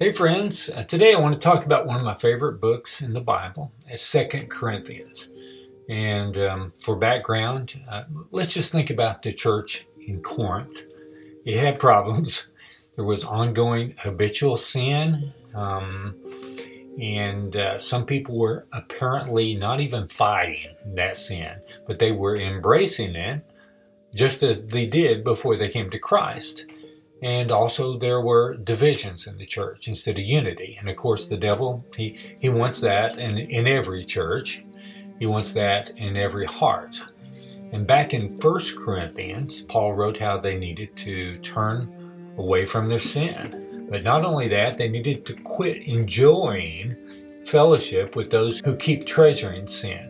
Hey friends, uh, today I want to talk about one of my favorite books in the Bible, Second Corinthians. And um, for background, uh, let's just think about the church in Corinth. It had problems. There was ongoing habitual sin, um, and uh, some people were apparently not even fighting that sin, but they were embracing it just as they did before they came to Christ. And also there were divisions in the church instead of unity. And of course the devil, he, he wants that in, in every church. He wants that in every heart. And back in 1 Corinthians, Paul wrote how they needed to turn away from their sin. But not only that, they needed to quit enjoying fellowship with those who keep treasuring sin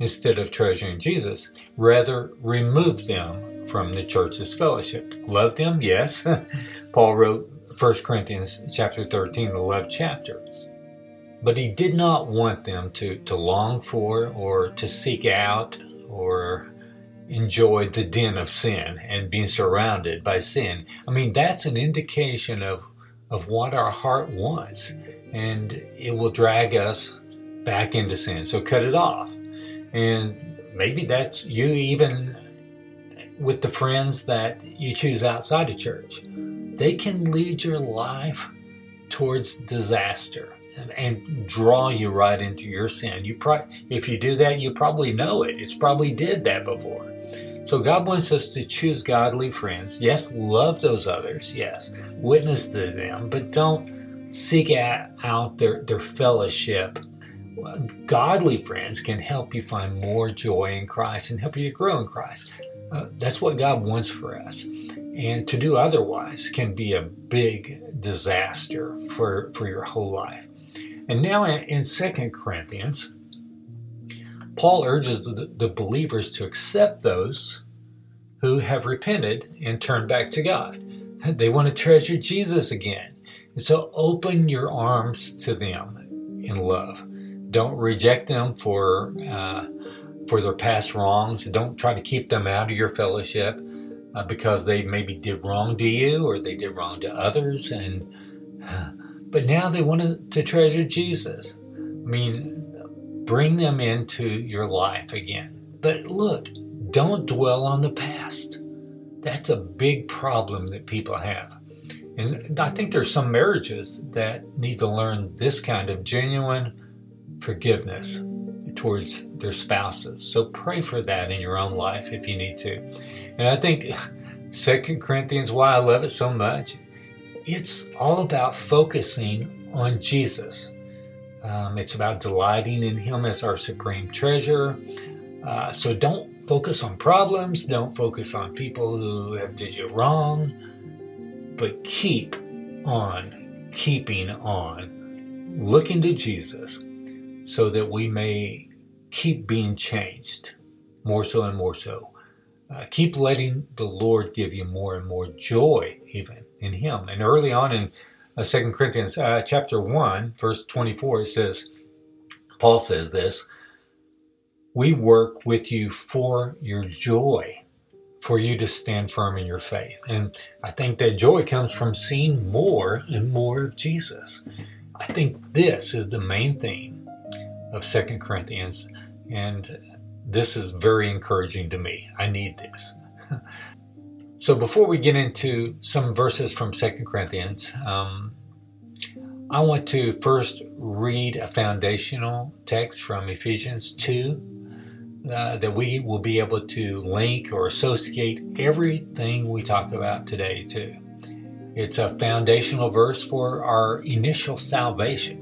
instead of treasuring Jesus. Rather, remove them from the church's fellowship. Love them, yes. Paul wrote 1 Corinthians chapter 13, the 11th chapter. But he did not want them to, to long for or to seek out or enjoy the den of sin and being surrounded by sin. I mean, that's an indication of, of what our heart wants, and it will drag us back into sin. So cut it off. And maybe that's you even with the friends that you choose outside of church. They can lead your life towards disaster and, and draw you right into your sin. You pro- if you do that, you probably know it. It's probably did that before. So God wants us to choose godly friends. Yes, love those others. Yes, witness to them, but don't seek out their, their fellowship. Godly friends can help you find more joy in Christ and help you grow in Christ. Uh, that's what God wants for us. And to do otherwise can be a big disaster for, for your whole life. And now in, in 2 Corinthians, Paul urges the, the believers to accept those who have repented and turned back to God. They want to treasure Jesus again. And so open your arms to them in love. Don't reject them for uh, for their past wrongs. Don't try to keep them out of your fellowship uh, because they maybe did wrong to you or they did wrong to others. And uh, but now they want to treasure Jesus. I mean, bring them into your life again. But look, don't dwell on the past. That's a big problem that people have. And I think there's some marriages that need to learn this kind of genuine forgiveness towards their spouses. So pray for that in your own life if you need to. And I think Second Corinthians, why I love it so much, it's all about focusing on Jesus. Um, it's about delighting in Him as our supreme treasure. Uh, so don't focus on problems. Don't focus on people who have did you wrong. But keep on keeping on, looking to Jesus so that we may keep being changed more so and more so. Uh, keep letting the Lord give you more and more joy, even in Him. And early on in uh, 2 Corinthians uh, chapter 1, verse 24, it says, Paul says this, we work with you for your joy, for you to stand firm in your faith. And I think that joy comes from seeing more and more of Jesus. I think this is the main theme of Second Corinthians, and this is very encouraging to me. I need this. so before we get into some verses from Second Corinthians, um, I want to first read a foundational text from Ephesians 2 uh, that we will be able to link or associate everything we talk about today to. It's a foundational verse for our initial salvation.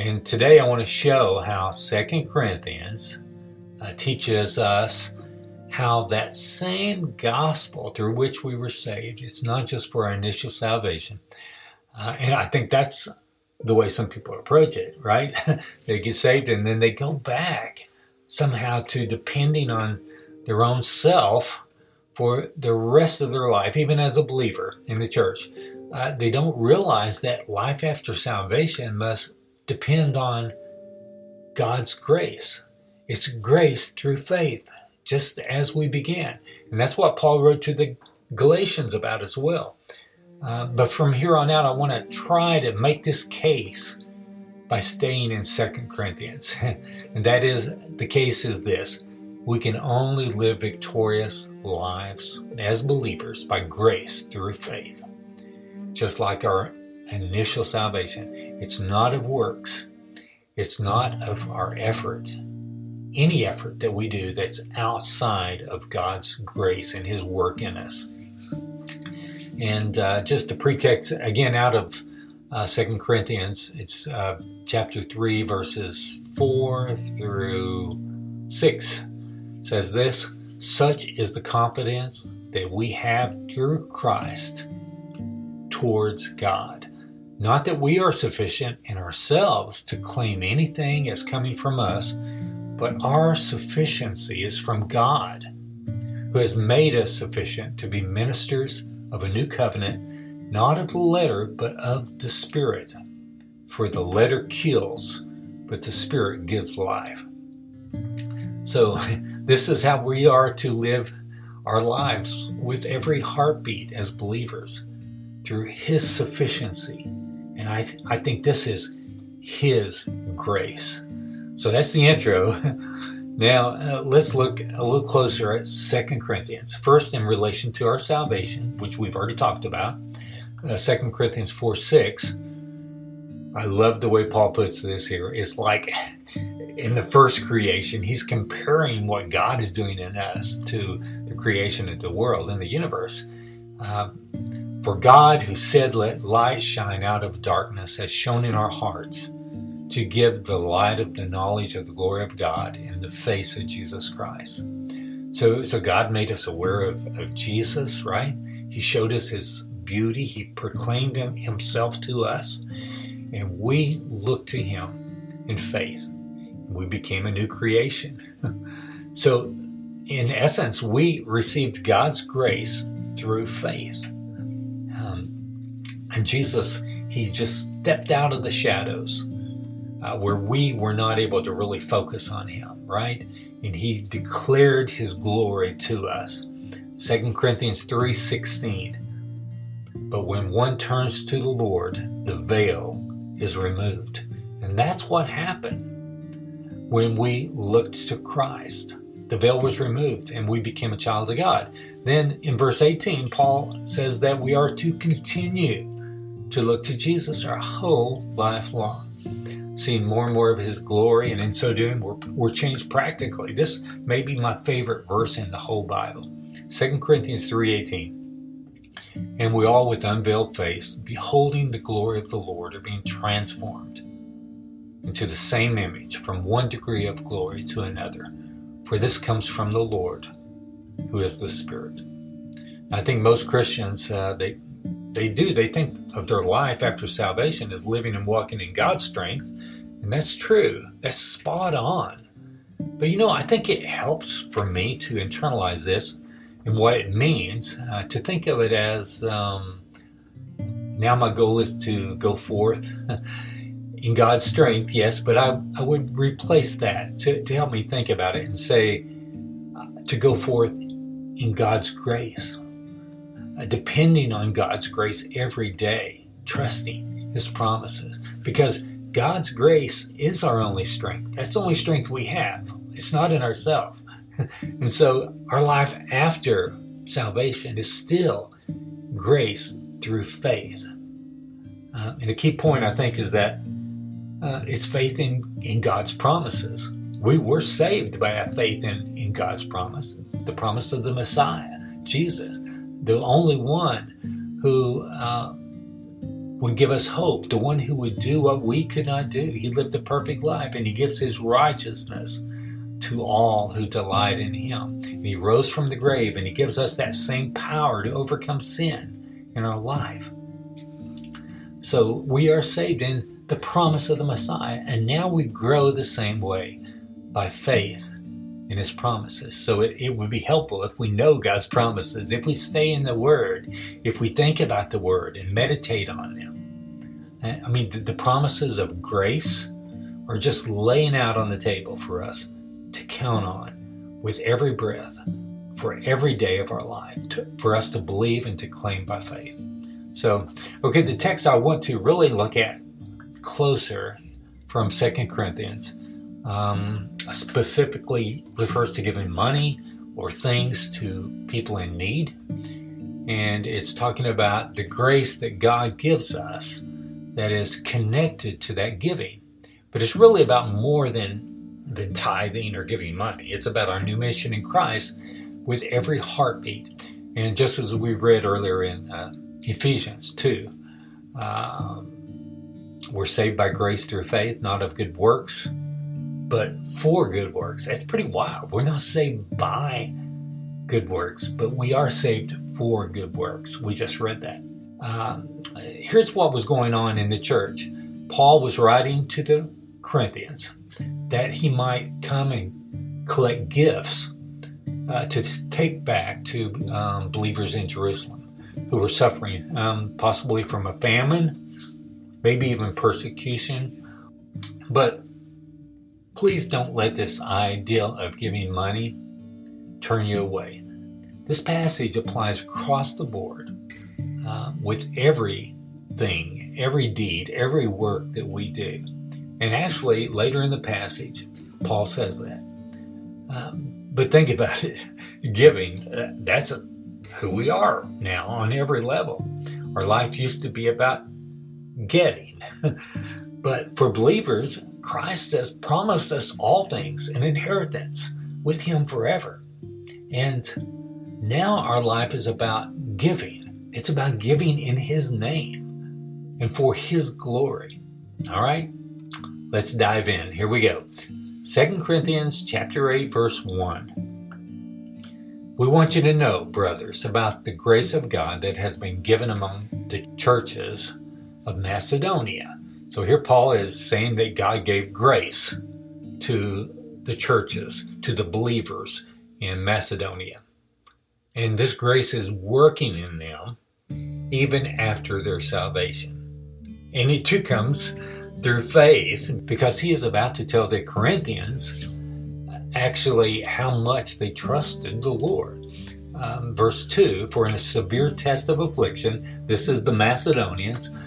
And today I want to show how Second Corinthians uh, teaches us how that same gospel through which we were saved, it's not just for our initial salvation. Uh, and I think that's the way some people approach it, right? they get saved and then they go back somehow to depending on their own self for the rest of their life, even as a believer in the church. Uh, they don't realize that life after salvation must depend on God's grace. It's grace through faith, just as we began. And that's what Paul wrote to the Galatians about as well. Uh, but from here on out, I want to try to make this case by staying in Second Corinthians. and that is the case is this we can only live victorious lives as believers by grace through faith. Just like our initial salvation, it's not of works, it's not of our effort, any effort that we do that's outside of God's grace and His work in us. And uh, just a pretext, again, out of uh, Second Corinthians, it's uh, chapter 3, verses 4 through 6 says this Such is the confidence that we have through Christ towards God. Not that we are sufficient in ourselves to claim anything as coming from us, but our sufficiency is from God, who has made us sufficient to be ministers of a new covenant, not of the letter, but of the Spirit. For the letter kills, but the Spirit gives life. So, this is how we are to live our lives with every heartbeat as believers through His sufficiency. And I, th- I think this is His grace. So that's the intro. now uh, let's look a little closer at Second Corinthians. First, in relation to our salvation, which we've already talked about. Uh, 2 Corinthians 4 6. I love the way Paul puts this here. It's like in the first creation, he's comparing what God is doing in us to the creation of the world and the universe. Uh, for God, who said, Let light shine out of darkness, has shone in our hearts to give the light of the knowledge of the glory of God in the face of Jesus Christ. So, so God made us aware of, of Jesus, right? He showed us his beauty. He proclaimed him, himself to us. And we looked to him in faith. We became a new creation. so, in essence, we received God's grace through faith. Um, and Jesus, he just stepped out of the shadows uh, where we were not able to really focus on him, right? And he declared his glory to us. 2 Corinthians 3:16. But when one turns to the Lord, the veil is removed. And that's what happened when we looked to Christ. The veil was removed and we became a child of God. Then in verse 18, Paul says that we are to continue to look to Jesus our whole life long seeing more and more of his glory, and in so doing, we're, we're changed practically. This may be my favorite verse in the whole Bible. 2 Corinthians 3.18 And we all with unveiled face, beholding the glory of the Lord, are being transformed into the same image from one degree of glory to another. For this comes from the Lord, who is the Spirit. I think most Christians, uh, they, they do. They think of their life after salvation as living and walking in God's strength. And that's true. That's spot on. But you know, I think it helps for me to internalize this and what it means, uh, to think of it as um, now my goal is to go forth in God's strength, yes, but I, I would replace that to, to help me think about it and say uh, to go forth in God's grace, uh, depending on God's grace every day, trusting His promises. Because God's grace is our only strength. That's the only strength we have. It's not in ourselves. and so our life after salvation is still grace through faith. Uh, and a key point, I think, is that uh, it's faith in, in God's promises. We were saved by our faith in, in God's promise, the promise of the Messiah, Jesus, the only one who uh, would give us hope, the one who would do what we could not do. He lived a perfect life and he gives his righteousness to all who delight in him. And he rose from the grave and he gives us that same power to overcome sin in our life. So we are saved in the promise of the Messiah. And now we grow the same way by faith in his promises. So it, it would be helpful if we know God's promises, if we stay in the Word, if we think about the Word and meditate on them. Eh, I mean, the, the promises of grace are just laying out on the table for us to count on with every breath for every day of our life, to, for us to believe and to claim by faith. So, okay, the text I want to really look at closer from Second Corinthians um, specifically refers to giving money or things to people in need. And it's talking about the grace that God gives us that is connected to that giving. But it's really about more than, than tithing or giving money. It's about our new mission in Christ with every heartbeat. And just as we read earlier in uh, Ephesians 2, um, we're saved by grace through faith, not of good works, but for good works. That's pretty wild. We're not saved by good works, but we are saved for good works. We just read that. Um, here's what was going on in the church Paul was writing to the Corinthians that he might come and collect gifts uh, to take back to um, believers in Jerusalem who were suffering, um, possibly from a famine, maybe even persecution. But please don't let this idea of giving money turn you away. This passage applies across the board uh, with everything, every deed, every work that we do. And actually, later in the passage, Paul says that. Um, but think about it giving, uh, that's a, who we are now on every level. Our life used to be about getting. but for believers, Christ has promised us all things, an inheritance with Him forever. And now our life is about giving. It's about giving in His name and for His glory. All right? Let's dive in. Here we go. 2 Corinthians chapter 8 verse 1. We want you to know, brothers, about the grace of God that has been given among the churches of Macedonia. So here Paul is saying that God gave grace to the churches, to the believers in Macedonia. And this grace is working in them even after their salvation. And it too comes through faith because he is about to tell the Corinthians actually how much they trusted the Lord. Um, verse 2 For in a severe test of affliction, this is the Macedonians,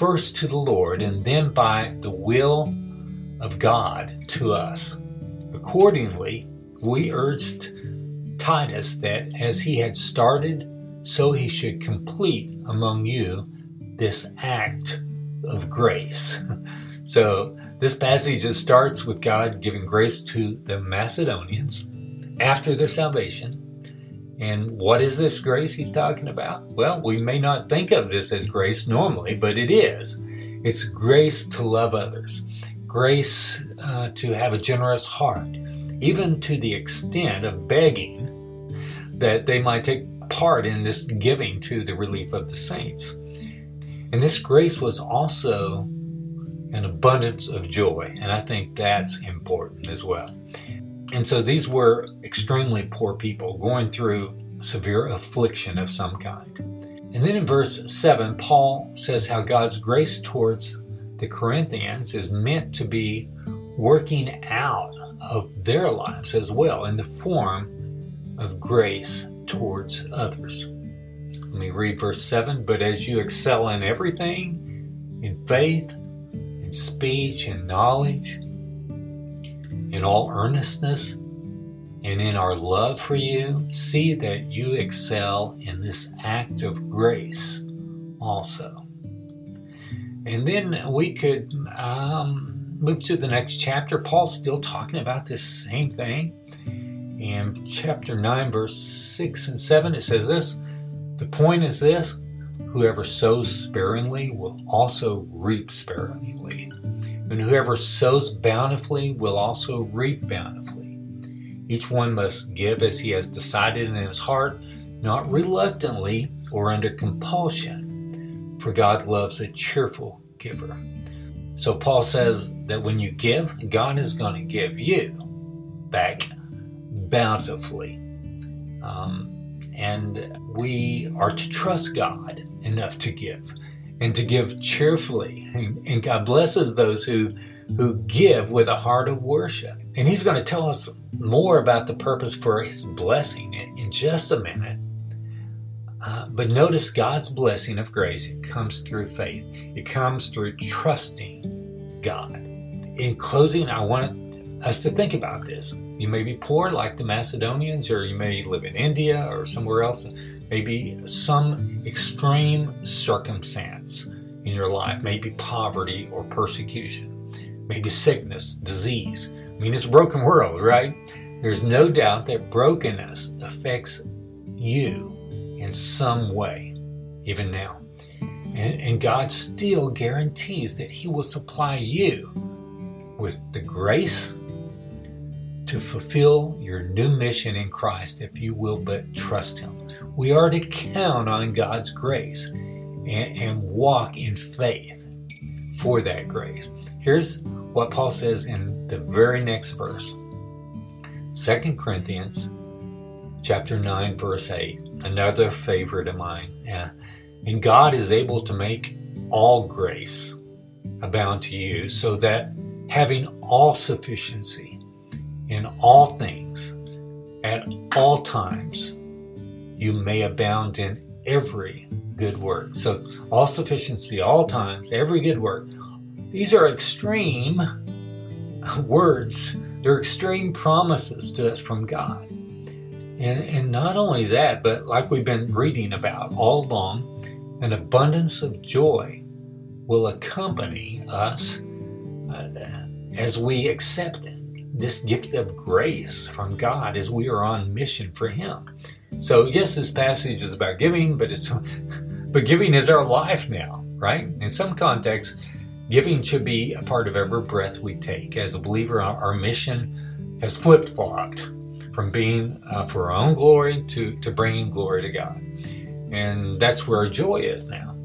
first to the Lord and then by the will of God to us. Accordingly, we urged Titus that as he had started, so he should complete among you this act of grace. so this passage just starts with God giving grace to the Macedonians after their salvation. And what is this grace he's talking about? Well, we may not think of this as grace normally, but it is. It's grace to love others, grace uh, to have a generous heart, even to the extent of begging that they might take part in this giving to the relief of the saints. And this grace was also an abundance of joy. And I think that's important as well. And so these were extremely poor people going through severe affliction of some kind. And then in verse 7, Paul says how God's grace towards the Corinthians is meant to be working out of their lives as well in the form of grace towards others. Let me read verse 7 But as you excel in everything, in faith, in speech, in knowledge, in all earnestness, and in our love for you, see that you excel in this act of grace also. And then we could um, move to the next chapter. Paul's still talking about this same thing. In chapter 9, verse 6 and 7, it says this The point is this whoever sows sparingly will also reap sparingly, and whoever sows bountifully will also reap bountifully. Each one must give as he has decided in his heart, not reluctantly or under compulsion, for God loves a cheerful giver. So Paul says that when you give, God is going to give you back bountifully. Um, and we are to trust God enough to give and to give cheerfully. And, and God blesses those who, who give with a heart of worship. And He's going to tell us more about the purpose for His blessing in, in just a minute. Uh, but notice God's blessing of grace. It comes through faith, it comes through trusting God. In closing, I want us to think about this. You may be poor like the Macedonians, or you may live in India or somewhere else. Maybe some extreme circumstance in your life, maybe poverty or persecution, maybe sickness, disease. I mean, it's a broken world, right? There's no doubt that brokenness affects you in some way, even now. And, and God still guarantees that He will supply you with the grace to fulfill your new mission in Christ if you will but trust Him. We are to count on God's grace and, and walk in faith for that grace. Here's what Paul says in the very next verse 2 Corinthians chapter 9 verse 8 another favorite of mine yeah. and God is able to make all grace abound to you so that having all sufficiency in all things, at all times, you may abound in every good work. So, all sufficiency, all times, every good work. These are extreme words, they're extreme promises to us from God. And, and not only that, but like we've been reading about all along, an abundance of joy will accompany us uh, as we accept this gift of grace from God as we are on mission for Him. So yes, this passage is about giving, but it's but giving is our life now, right? In some contexts, giving should be a part of every breath we take. As a believer, our mission has flipped flopped from being uh, for our own glory to to bringing glory to God, and that's where our joy is now.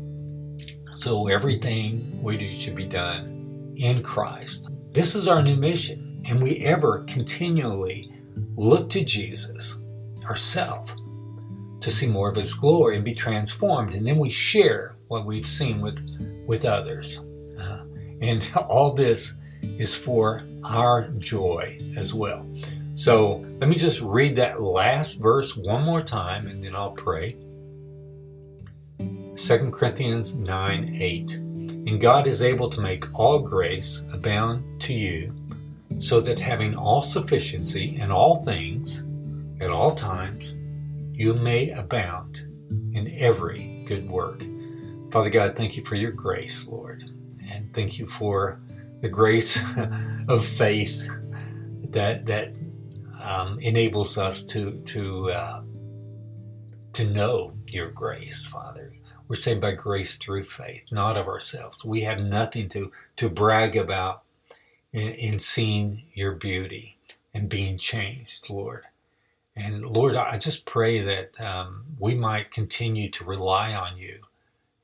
So everything we do should be done in Christ. This is our new mission and we ever continually look to Jesus ourselves to see more of his glory and be transformed. And then we share what we've seen with with others. Uh, and all this is for our joy as well. So let me just read that last verse one more time and then i'll pray. 2 corinthians 9 8 and god is able to make all grace abound to you so that having all sufficiency in all things at all times, you may abound in every good work. Father God, thank you for your grace, Lord, and thank you for the grace of faith that that um, enables us to to uh, to know your grace, Father. We're saved by grace through faith, not of ourselves. We have nothing to to brag about in, in seeing your beauty and being changed, Lord. And Lord, I just pray that um, we might continue to rely on you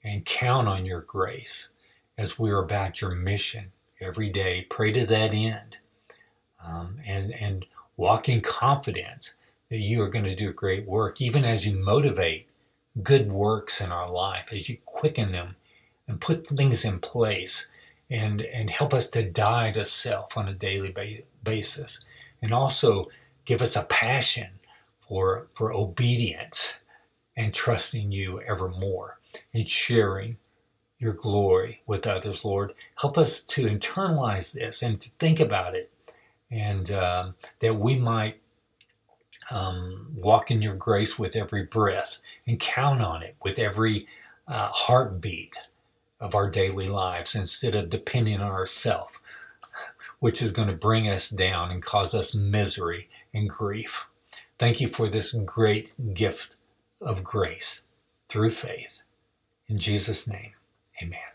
and count on your grace as we're about your mission every day. Pray to that end um, and, and walk in confidence that you are going to do a great work, even as you motivate good works in our life, as you quicken them and put things in place and and help us to die to self on a daily ba- basis and also give us a passion for for obedience and trusting you evermore and sharing your glory with others lord help us to internalize this and to think about it and um, that we might um, walk in your grace with every breath and count on it with every uh, heartbeat of our daily lives instead of depending on ourselves, which is going to bring us down and cause us misery and grief. Thank you for this great gift of grace through faith. In Jesus' name, amen.